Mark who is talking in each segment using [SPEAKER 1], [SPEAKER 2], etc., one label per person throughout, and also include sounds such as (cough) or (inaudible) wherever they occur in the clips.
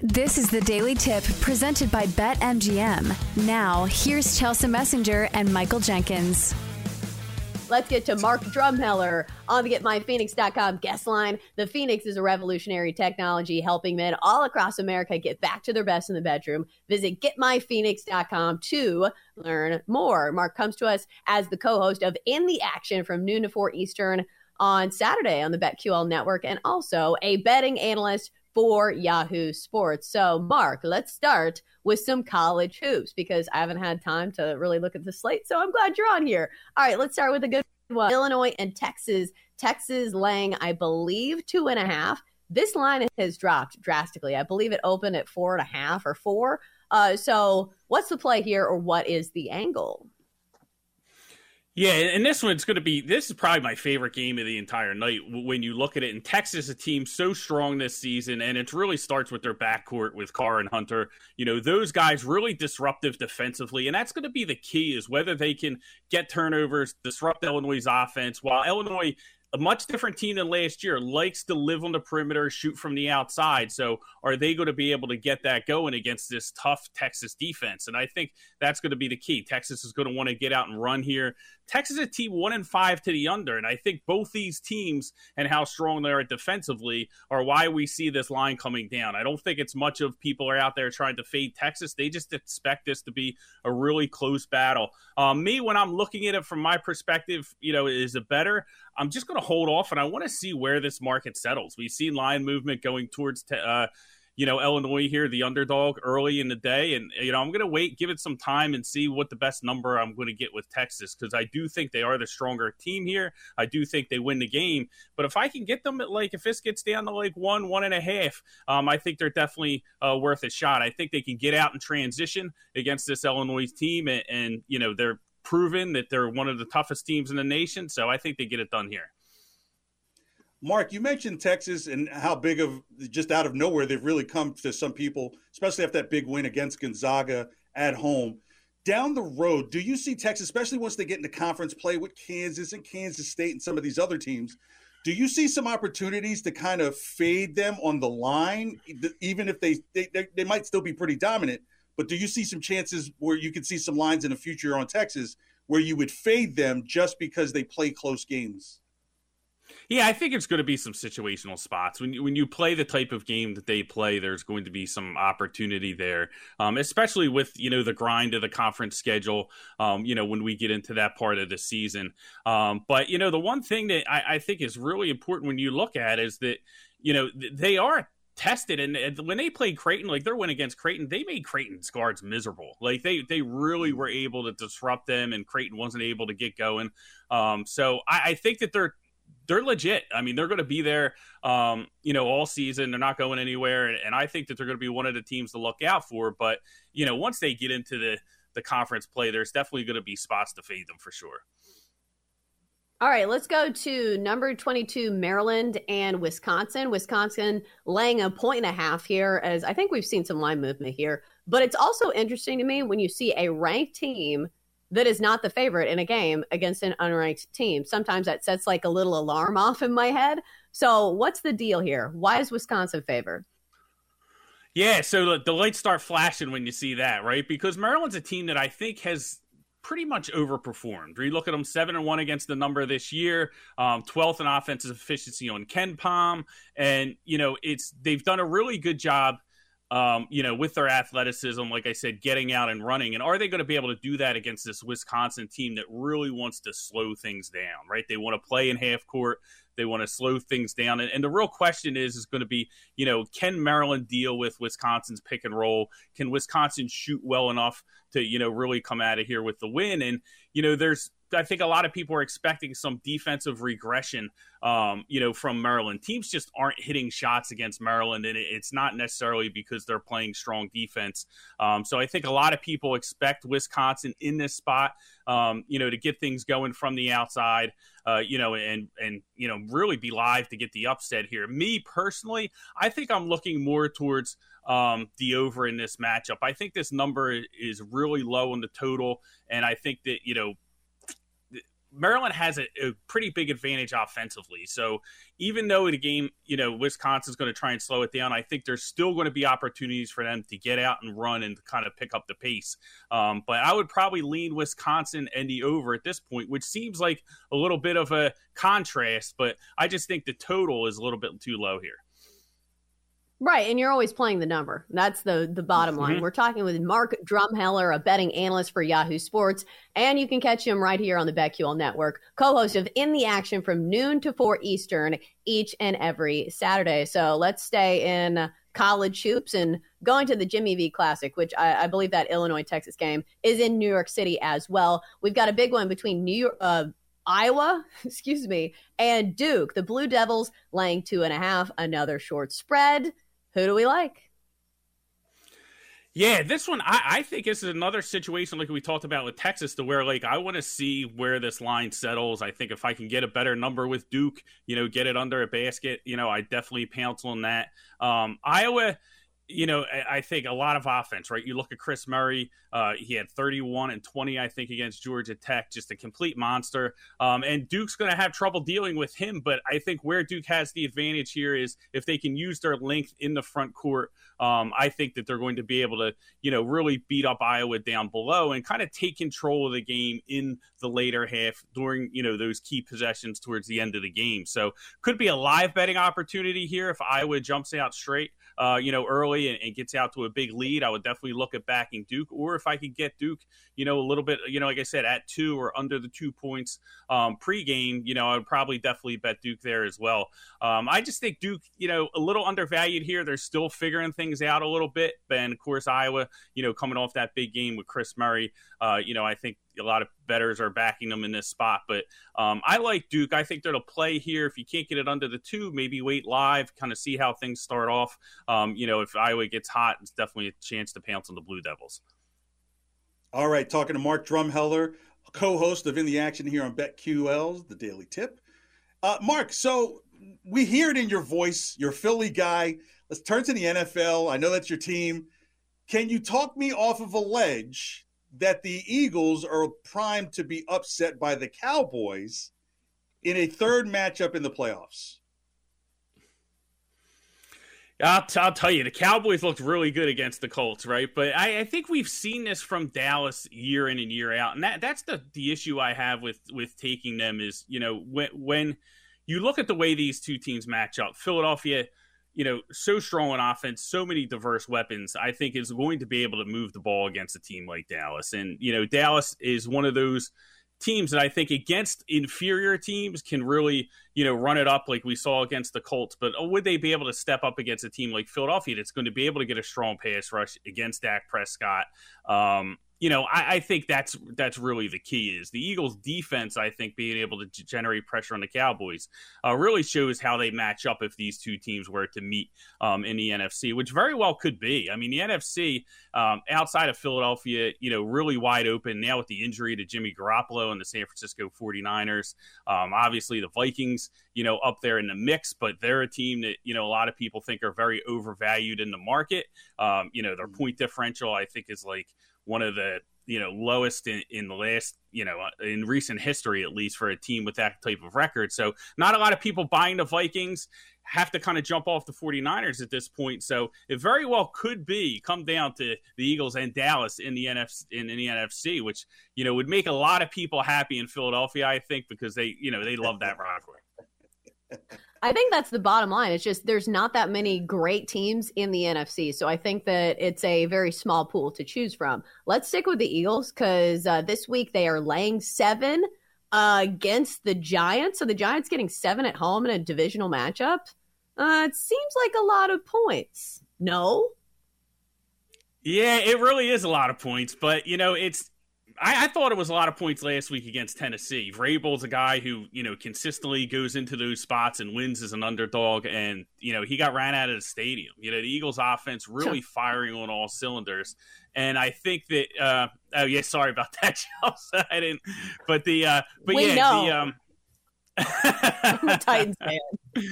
[SPEAKER 1] This is the Daily Tip presented by BetMGM. Now, here's Chelsa Messinger and Michael Jenkins.
[SPEAKER 2] Let's get to Mark Drumheller on the GetMyPhoenix.com guest line. The Phoenix is a revolutionary technology helping men all across America get back to their best in the bedroom. Visit GetMyPhoenix.com to learn more. Mark comes to us as the co host of In the Action from noon to 4 Eastern on Saturday on the BetQL network and also a betting analyst for Yahoo Sports. So, Mark, let's start with some college hoops because I haven't had time to really look at the slate. So, I'm glad you're on here. All right, let's start with a good one Illinois and Texas. Texas laying, I believe, two and a half. This line has dropped drastically. I believe it opened at four and a half or four. Uh, so, what's the play here, or what is the angle?
[SPEAKER 3] Yeah, and this one's going to be this is probably my favorite game of the entire night when you look at it. And Texas, a team so strong this season, and it really starts with their backcourt with Carr and Hunter. You know, those guys really disruptive defensively, and that's going to be the key is whether they can get turnovers, disrupt Illinois' offense, while Illinois a much different team than last year, likes to live on the perimeter, shoot from the outside. So, are they going to be able to get that going against this tough Texas defense? And I think that's going to be the key. Texas is going to want to get out and run here. Texas is a team one and five to the under, and I think both these teams and how strong they are defensively are why we see this line coming down. I don't think it's much of people are out there trying to fade Texas. They just expect this to be a really close battle. Um, me, when I'm looking at it from my perspective, you know, is it better? I'm just going to hold off, and I want to see where this market settles. We've seen line movement going towards. Te- uh, you know, Illinois here, the underdog early in the day. And, you know, I'm going to wait, give it some time and see what the best number I'm going to get with Texas because I do think they are the stronger team here. I do think they win the game. But if I can get them at like, if this gets down to like one, one and a half, um, I think they're definitely uh, worth a shot. I think they can get out and transition against this Illinois team. And, and, you know, they're proven that they're one of the toughest teams in the nation. So I think they get it done here.
[SPEAKER 4] Mark, you mentioned Texas and how big of just out of nowhere they've really come to some people, especially after that big win against Gonzaga at home. Down the road, do you see Texas, especially once they get into conference play with Kansas and Kansas State and some of these other teams? Do you see some opportunities to kind of fade them on the line, even if they they, they might still be pretty dominant? But do you see some chances where you could see some lines in the future on Texas where you would fade them just because they play close games?
[SPEAKER 3] Yeah, I think it's going to be some situational spots. When you, when you play the type of game that they play, there's going to be some opportunity there, um, especially with you know the grind of the conference schedule. Um, you know when we get into that part of the season. Um, but you know the one thing that I, I think is really important when you look at is that you know they are tested and, and, when they played Creighton, like their win against Creighton, they made Creighton's guards miserable. Like they they really were able to disrupt them, and Creighton wasn't able to get going. Um, so I, I think that they're they're legit. I mean, they're going to be there, um, you know, all season. They're not going anywhere, and, and I think that they're going to be one of the teams to look out for. But you know, once they get into the the conference play, there's definitely going to be spots to fade them for sure.
[SPEAKER 2] All right, let's go to number 22, Maryland and Wisconsin. Wisconsin laying a point and a half here, as I think we've seen some line movement here. But it's also interesting to me when you see a ranked team that is not the favorite in a game against an unranked team. Sometimes that sets like a little alarm (laughs) off in my head. So, what's the deal here? Why is Wisconsin favored?
[SPEAKER 3] Yeah, so the lights start flashing when you see that, right? Because Maryland's a team that I think has pretty much overperformed. You look at them seven and one against the number this year, um, 12th in offensive efficiency on KenPom, and you know it's they've done a really good job um, you know, with their athleticism, like I said, getting out and running. And are they going to be able to do that against this Wisconsin team that really wants to slow things down, right? They want to play in half court. They want to slow things down. And, and, the real question is, is going to be, you know, can Maryland deal with Wisconsin's pick and roll? Can Wisconsin shoot well enough to, you know, really come out of here with the win? And, you know, there's, I think a lot of people are expecting some defensive regression, um, you know, from Maryland. Teams just aren't hitting shots against Maryland, and it's not necessarily because they're playing strong defense. Um, so I think a lot of people expect Wisconsin in this spot, um, you know, to get things going from the outside, uh, you know, and and you know, really be live to get the upset here. Me personally, I think I'm looking more towards um, the over in this matchup. I think this number is really low in the total, and I think that you know Maryland has a, a, pretty big advantage offensively. So even though the game, you know, Wisconsin's going to try and slow it down, I think there's still going to be opportunities for them to get out and run and kind of pick up the pace. Um, but I would probably lean Wisconsin and the over at this point, which seems like a little bit of a contrast, but I just think the total is a little bit too low here.
[SPEAKER 2] Right, and you're always playing the number. That's the the bottom line. Mm-hmm. We're talking with Mark Drumheller, a betting analyst for Yahoo Sports, and you can catch him right here on the BetQL Network, co-host of In the Action from noon to four Eastern each and every Saturday. So let's stay in college hoops and going to the Jimmy V Classic, which I, I believe that Illinois Texas game is in New York City as well. We've got a big one between New York. Uh, Iowa, (laughs) excuse me, and Duke. The Blue Devils laying two and a half, another short spread. Who do we like?
[SPEAKER 3] Yeah, this one I, I, think this is another situation like we talked about with Texas, to where like I want to see where this line settles. I think if I can get a better number with Duke, you know, get it under a basket, you know, I definitely pounce on that. Um, Iowa you know, I think a lot of offense, right? You look at Kris Murray, uh, he had 31 and 20, I think, against Georgia Tech, just a complete monster. Um, and Duke's going to have trouble dealing with him, but I think where Duke has the advantage here is if they can use their length in the front court, um, I think that they're going to be able to, you know, really beat up Iowa down below and kind of take control of the game in the later half during, you know, those key possessions towards the end of the game. So could be a live betting opportunity here if Iowa jumps out straight uh, you know, early and, and, gets out to a big lead, I would definitely look at backing Duke. Or if I could get Duke, you know, a little bit, you know, like I said, at two or under the two points um, pregame, you know, I would probably definitely bet Duke there as well. Um, I just think Duke, you know, a little undervalued here. They're still figuring things out a little bit. And of course, Iowa, you know, coming off that big game with Kris Murray, uh, you know, I think a lot of betters are backing them in this spot. But um, I like Duke. I think they're to play here. If you can't get it under the two, maybe wait live, kind of see how things start off. Um, you know, if Iowa gets hot, it's definitely a chance to pounce on the Blue Devils.
[SPEAKER 4] All right, talking to Mark Drumheller, co-host of In the Action here on BetQL's The Daily Tip. Uh, Mark, so we hear it in your voice. You're a Philly guy. Let's turn to the NFL. I know that's your team. Can you talk me off of a ledge that the Eagles are primed to be upset by the Cowboys in a third matchup in the playoffs.
[SPEAKER 3] I'll, t- I'll tell you, the Cowboys looked really good against the Colts, right? But I, I, think we've seen this from Dallas year in and year out, and that that's the the issue I have with with taking them is you know when when you look at the way these two teams match up, Philadelphia you know, so strong on offense, so many diverse weapons, I think is going to be able to move the ball against a team like Dallas. And, you know, Dallas is one of those teams that I think against inferior teams can really, you know, run it up like we saw against the Colts. But would they be able to step up against a team like Philadelphia that's going to be able to get a strong pass rush against Dak Prescott? Um, you know, I, I, think that's that's really the key. Is the Eagles' defense? I think being able to generate pressure on the Cowboys uh, really shows how they match up if these two teams were to meet um, in the NFC, which very well could be. I mean, the NFC um, outside of Philadelphia, you know, really wide open now with the injury to Jimmy Garoppolo and the San Francisco 49ers. Um, obviously, the Vikings, you know, up there in the mix, but they're a team that you know a lot of people think are very overvalued in the market. Um, you know, their mm. point differential, I think, is like one of the you know lowest in, in the last you know uh, in recent history at least for a team with that type of record. So not a lot of people buying the vikings have to kind of jump off the 49ers at this point. So it very well could be come down to the eagles and dallas in the nfc in, in the nfc which you know would make a lot of people happy in philadelphia i think because they you know they love that rivalry (laughs)
[SPEAKER 2] I think that's the bottom line. It's just there's not that many great teams in the NFC. So I think that it's a very small pool to choose from. Let's stick with the Eagles because uh, this week they are laying seven uh, against the Giants. So the Giants getting seven at home in a divisional matchup. Uh, it seems like a lot of points. No?
[SPEAKER 3] Yeah, it really is a lot of points, but you know, it's I, I, thought it was a lot of points last week against Tennessee. Vrabel's a guy who you know consistently goes into those spots and wins as an underdog, and you know he got ran out of the stadium. You know the Eagles' offense really firing on all cylinders, and I think that. Uh, oh yeah, sorry about (laughs) that, Chelsa. I didn't, but the uh, but
[SPEAKER 2] we
[SPEAKER 3] yeah,
[SPEAKER 2] know.
[SPEAKER 3] the um.
[SPEAKER 2] Titans fan. (laughs)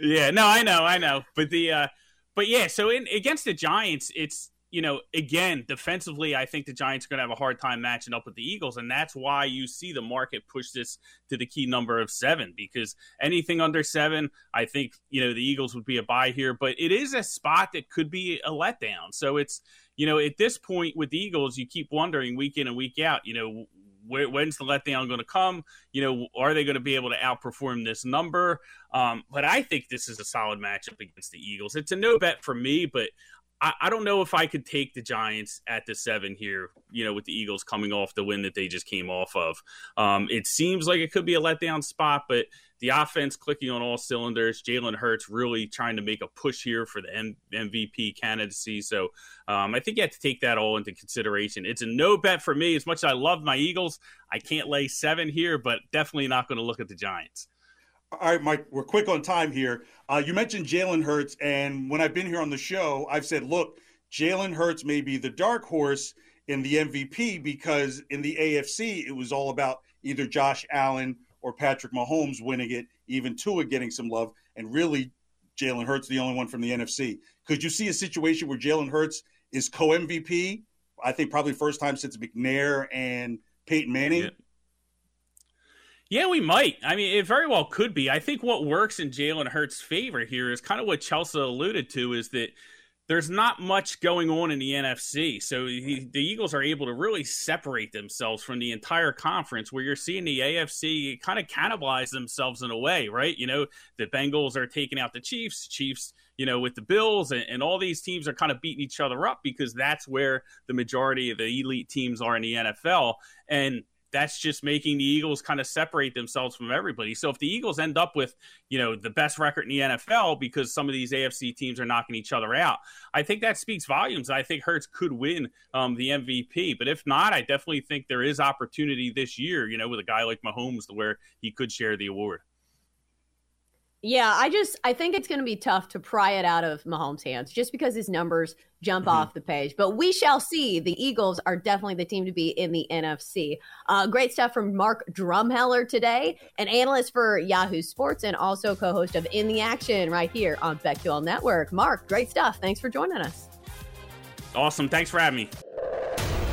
[SPEAKER 3] yeah, no, I know, I know, but the uh, but yeah, so in against the Giants, it's you know, again, defensively, I think the Giants are going to have a hard time matching up with the Eagles. And that's why you see the market push this to the key number of seven, because anything under seven, I think, you know, the Eagles would be a buy here. But it is a spot that could be a letdown. So it's, you know, at this point with the Eagles, you keep wondering week in and week out, you know, when's the letdown going to come? You know, are they going to be able to outperform this number? Um, but I think this is a solid matchup against the Eagles. It's a no bet for me, but I, I, don't know if I could take the Giants at the seven here, you know, with the Eagles coming off the win that they just came off of. Um, it seems like it could be a letdown spot, but the offense clicking on all cylinders. Jalen Hurts really trying to make a push here for the M- MVP candidacy. So um, I think you have to take that all into consideration. It's a no bet for me. As much as I love my Eagles, I can't lay seven here, but definitely not going to look at the Giants.
[SPEAKER 4] All right, Mike, we're quick on time here. Uh, you mentioned Jalen Hurts, and when I've been here on the show, I've said, look, Jalen Hurts may be the dark horse in the MVP because in the AFC, it was all about either Josh Allen or Patrick Mahomes winning it, even Tua getting some love, and really Jalen Hurts the only one from the NFC. Could you see a situation where Jalen Hurts is co MVP? I think probably first time since McNair and Peyton Manning.
[SPEAKER 3] Yeah. Yeah, we might. I mean, it very well could be. I think what works in Jalen Hurts' favor here is kind of what Chelsa alluded to is that there's not much going on in the NFC. So he, the Eagles are able to really separate themselves from the entire conference where you're seeing the AFC kind of cannibalize themselves in a way, right? You know, the Bengals are taking out the Chiefs, Chiefs, you know, with the Bills, and, and all these teams are kind of beating each other up because that's where the majority of the elite teams are in the NFL. And that's just making the Eagles kind of separate themselves from everybody. So if the Eagles end up with, you know, the best record in the NFL because some of these AFC teams are knocking each other out, I think that speaks volumes. I think Hurts could win um, the MVP. But if not, I definitely think there is opportunity this year, you know, with a guy like Mahomes to where he could share the award.
[SPEAKER 2] Yeah, I just I think it's going to be tough to pry it out of Mahomes' hands just because his numbers jump mm-hmm. off the page. But we shall see. The Eagles are definitely the team to be in the NFC. Uh, great stuff from Mark Drumheller today, an analyst for Yahoo Sports and also co-host of In the Action right here on BetQL Network. Mark, great stuff. Thanks for joining us.
[SPEAKER 3] Awesome. Thanks for having me.